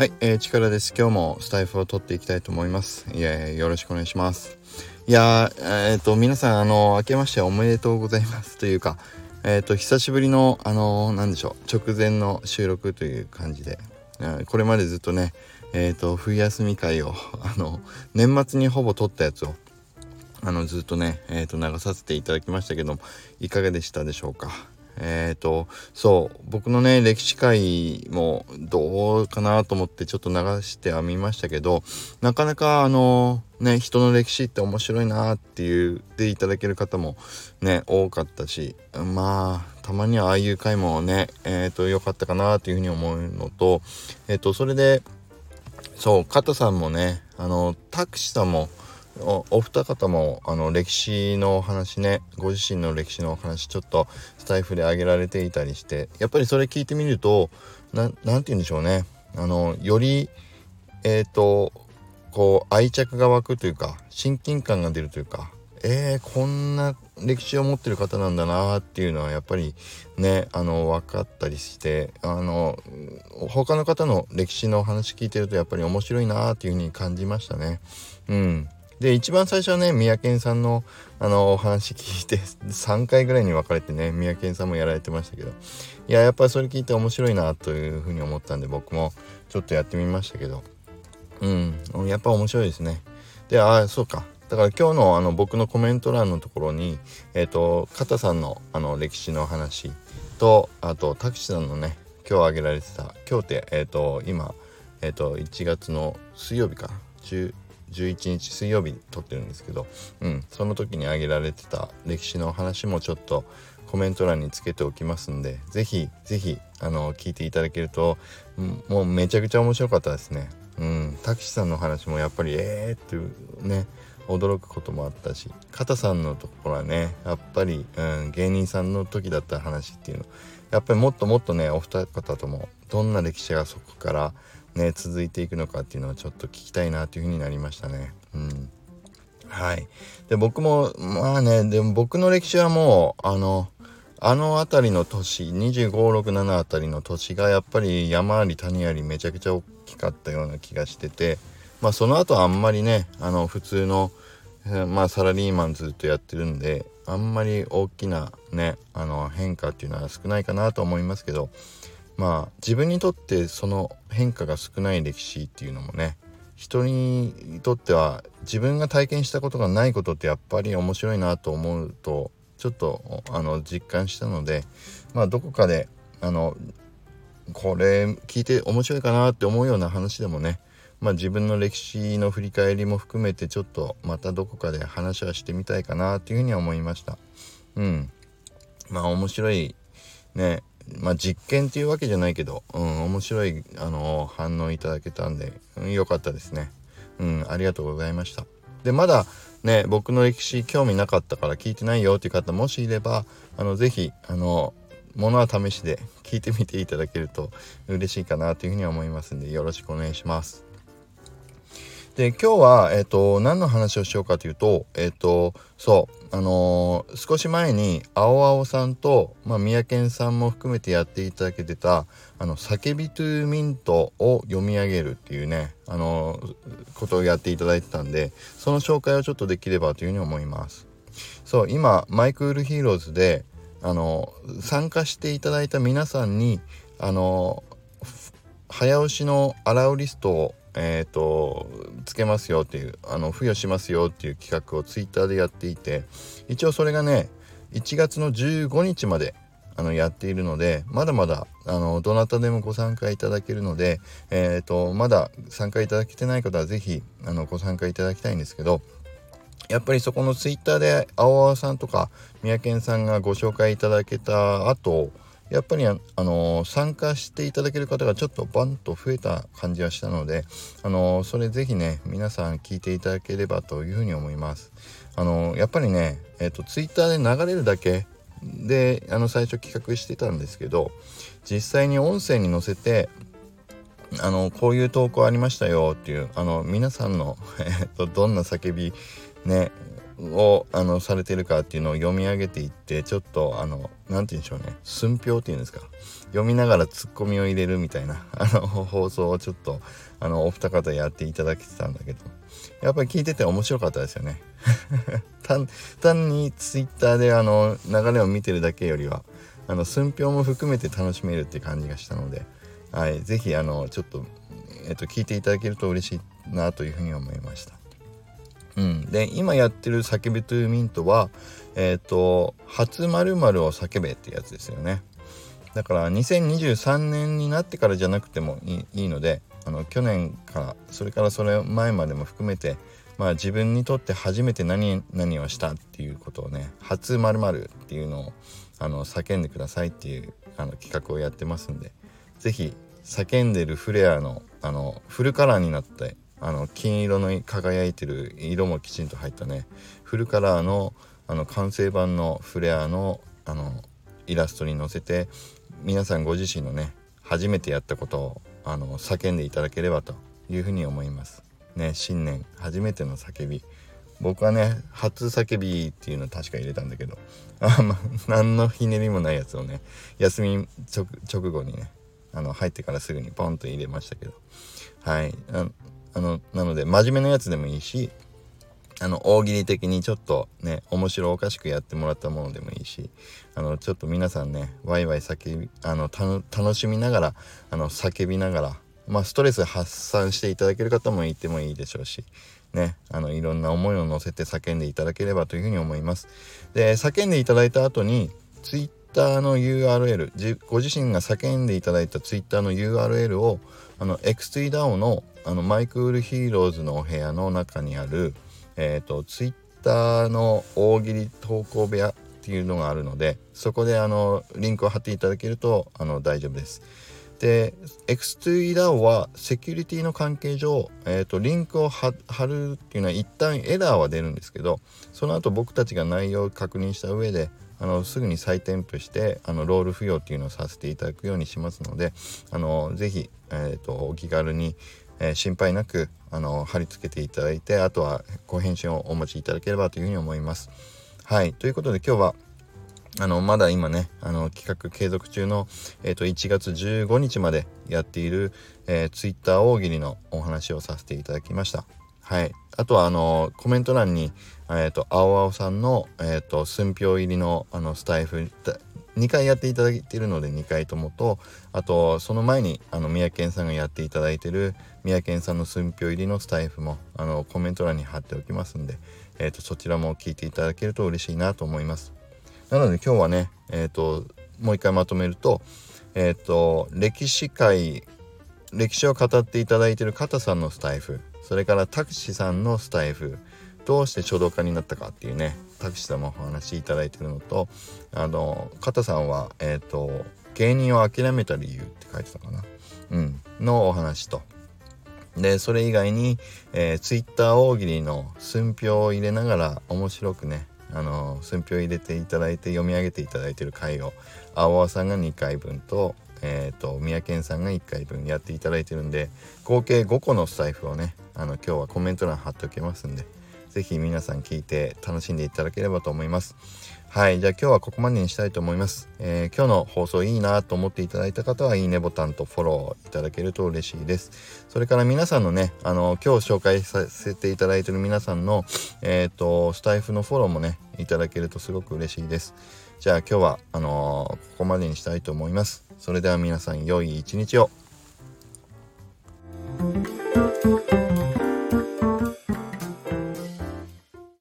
はい、えー、力です。今日もスタイフを取っていきたいと思います。いやよろしくお願いします。いやえっ、ー、と、皆さん、あの、明けましておめでとうございますというか、えっ、ー、と、久しぶりの、あの、なんでしょう、直前の収録という感じで、これまでずっとね、えっ、と、冬休み会を、あの、年末にほぼ撮ったやつを、あの、ずっとね、えっ、と、流させていただきましたけども、いかがでしたでしょうか？えっ、ー、とそう僕のね歴史会もどうかなと思ってちょっと流してはみましたけどなかなかあのね人の歴史って面白いなって言っていただける方もね多かったしまあたまにはああいう回もねえっ、ー、と良かったかなというふうに思うのとえっ、ー、とそれでそう加藤さんもねあのタクシーさんもおお二方もあの歴史のお話ねご自身の歴史のお話ちょっとスタイフで挙げられていたりしてやっぱりそれ聞いてみると何て言うんでしょうねあのよりえっ、ー、とこう愛着が湧くというか親近感が出るというかえー、こんな歴史を持ってる方なんだなっていうのはやっぱりねあの分かったりしてあの他の方の歴史の話聞いてるとやっぱり面白いなっていうふうに感じましたね。うんで一番最初はね三宅さんのあのお話聞いて 3回ぐらいに分かれてね三宅さんもやられてましたけど。いややっぱりそれ聞いて面白いなというふうに思ったんで僕もちょっとやってみましたけど。うん。やっぱ面白いですね。でああそうか。だから今日のあの僕のコメント欄のところにえっ、ー、と片さんのあの歴史の話とあとタクシーさんのね今日挙げられてた今日ってえっ、ー、と今えっ、ー、と1月の水曜日か11日水曜日に撮ってるんですけど、うん、その時に挙げられてた歴史の話もちょっとコメント欄につけておきますんで是非是非あの聞いていただけるともうめちゃくちゃ面白かったですね。うん、たけしさんの話もやっぱりえーっていうね驚くこともあったし片さんのところはねやっぱり、うん、芸人さんの時だった話っていうのやっぱりもっともっとねお二方ともどんな歴史がそこからね続いていくのかっていうのをちょっと聞きたいなというふうになりましたね。うんはいで僕もまあねでも僕の歴史はもうあのあの辺りの都市2567あたりの土地がやっぱり山あり谷ありめちゃくちゃ大きかったような気がしててまあその後あんまりねあの普通のまあサラリーマンずっとやってるんであんまり大きなねあの変化っていうのは少ないかなと思いますけどまあ自分にとってその変化が少ない歴史っていうのもね人にとっては自分が体験したことがないことってやっぱり面白いなと思うとちょっとあの実感したのでまあどこかであのこれ聞いて面白いかなって思うような話でもねまあ自分の歴史の振り返りも含めてちょっとまたどこかで話はしてみたいかなっていうふうには思いました。うん。まあ面白いねまあ実験っていうわけじゃないけど、うん、面白い、あの、反応いただけたんで、うん、よかったですね。うん、ありがとうございました。で、まだね、僕の歴史興味なかったから聞いてないよっていう方もしいれば、あの、ぜひ、あの、ものは試しで聞いてみていただけると嬉しいかなというふうに思いますんで、よろしくお願いします。で今日は、えーと、何の話をしようかというと,、えーと、そうあのー、少し前に青青さんと、まあ、三宅さんも含めてやっていただけてた「あの叫びトゥーミント」を読み上げるっていうね、あのー、ことをやっていただいてたんでその紹介をちょっとできればというふうに思います。そう今マイクールヒーローズであの参加していただいた皆さんにあの早押しの allowlist をえっ、ー、とつけますよっていうあの付与しますよっていう企画をツイッターでやっていて一応それがね1月の15日まであのやっているのでまだまだあのどなたでもご参加いただけるので、えーと、まだ参加いただけてない方は是非あのご参加いただきたいんですけどやっぱりそこのツイッターで青々さんとか三宅さんがご紹介いただけた後やっぱりあの参加していただける方がちょっとバンと増えた感じはしたのであのそれぜひね皆さん聞いていただければというふうに思います。あのやっぱりねえっ、ー、とツイッターで流れるだけであの最初企画してたんですけど実際に音声に載せてあのこういう投稿ありましたよっていうあの皆さんの、えーと、どんな叫びねをあのされてるかっていうのを読み上げていってちょっとあの何て言うんでしょうね。寸評っていうんですか。読みながらツッコミを入れるみたいな あの放送をちょっとあのお二方やっていただけてたんだけど。やっぱり聞いてて面白かったですよね。単単にツイッターであの流れを見てるだけよりはあの寸評も含めて楽しめるって感じがしたので、はい、是非あのちょっと,、えっと聞いていただけると嬉しいなというふうに思いました。うん、で今やってる「叫べトゥーミントは」えっ、ー、と「初〇〇を叫べ」ってやつですよね。だから2023年になってからじゃなくてもいいのであの去年からそれからそれ前までも含めてまあ自分にとって初めて何何をしたっていうことをね「初〇〇っていうのをあの叫んでくださいっていうあの企画をやってますんで是非叫んでるフレアのあのフルカラーになってあの金色の輝いてる色もきちんと入ったね。フルカラーのあの完成版のフレアのあのイラストに載せて皆さんご自身のね初めてやったことをあの叫んでいただければというふうに思います。ね新年初めての叫び。僕はね初叫びっていうの確か入れたんだけどあ、ま、何のひねりもないやつをね休み直後にねあの入ってからすぐにポンと入れましたけど。はい。あのなので真面目なやつでもいいしあの大喜利的にちょっとね面白おかしくやってもらったものでもいいしあのちょっと皆さんねワイワイ叫びあの楽しみながらあの叫びながらまあストレス発散していただける方もいてもいいでしょうしねあのいろんな思いを乗せて叫んでいただければというふうに思います。で叫んでいただいた後に Twitter の URL ご自身が叫んでいただいた Twitter の URL をあの X3DAO のあのマイクールヒーローズのお部屋の中にある、えーと、ツイッターの大喜利投稿部屋っていうのがあるのでそこであのリンクを貼っていただけるとあの大丈夫です。で X2DAO はセキュリティの関係上、えーと、リンクを貼るっていうのは一旦エラーは出るんですけどその後僕たちが内容を確認した上であのすぐに再添付してあのロール付与っていうのをさせていただくようにしますのであのぜひ、えーとお気軽にえー、心配なくあの貼り付けていただいてあとはご返信をお待ちいただければというふうに思います。はいということで今日はあのまだ今ねあの企画継続中の、えーと、1月15日までやっている、えー、Twitter 大喜利のお話をさせていただきました。はい、あとはあのコメント欄に、えーと、青々さんの、えーと寸評入りのあのスタイフ2回やっていただいているので2回ともとあとその前にあの三宅さんがやっていただいてる三宅さんの寸評入りのスタイフもあのコメント欄に貼っておきますんで、えーと、そちらも聞いていただけると嬉しいなと思います。なので今日はねえっ、ー、ともう一回まとめるとえっ、ー、と歴史界歴史を語っていただいている片さんのスタイフそれからタクシーさんのスタイフどうして書道家になったかっていうねタクシーさんもお話しいただいてるのとあの片さんはえっ、ー、と芸人を諦めた理由って書いてたかな。うんのお話と。でそれ以外に、えー、ツイッター大喜利の寸評を入れながら面白くねあの寸評を入れていただいて読み上げていただいてる回を青輪さんが2回分とえーと、三宅さんが1回分やっていただいてるんで合計5個のスタイフをねあの今日はコメント欄貼っておきますんで是非皆さん聞いて楽しんでいただければと思います。はいじゃあ今日はここまでにしたいと思います、えー、今日の放送いいなと思っていただいた方はいいねボタンとフォローいただけると嬉しいです。それから皆さんのねあの今日紹介させていただいてる皆さんのえっ、ー、とスタイフのフォローもねいただけるとすごく嬉しいです。じゃあ今日はあのー、ここまでにしたいと思います。それでは皆さん良い一日を。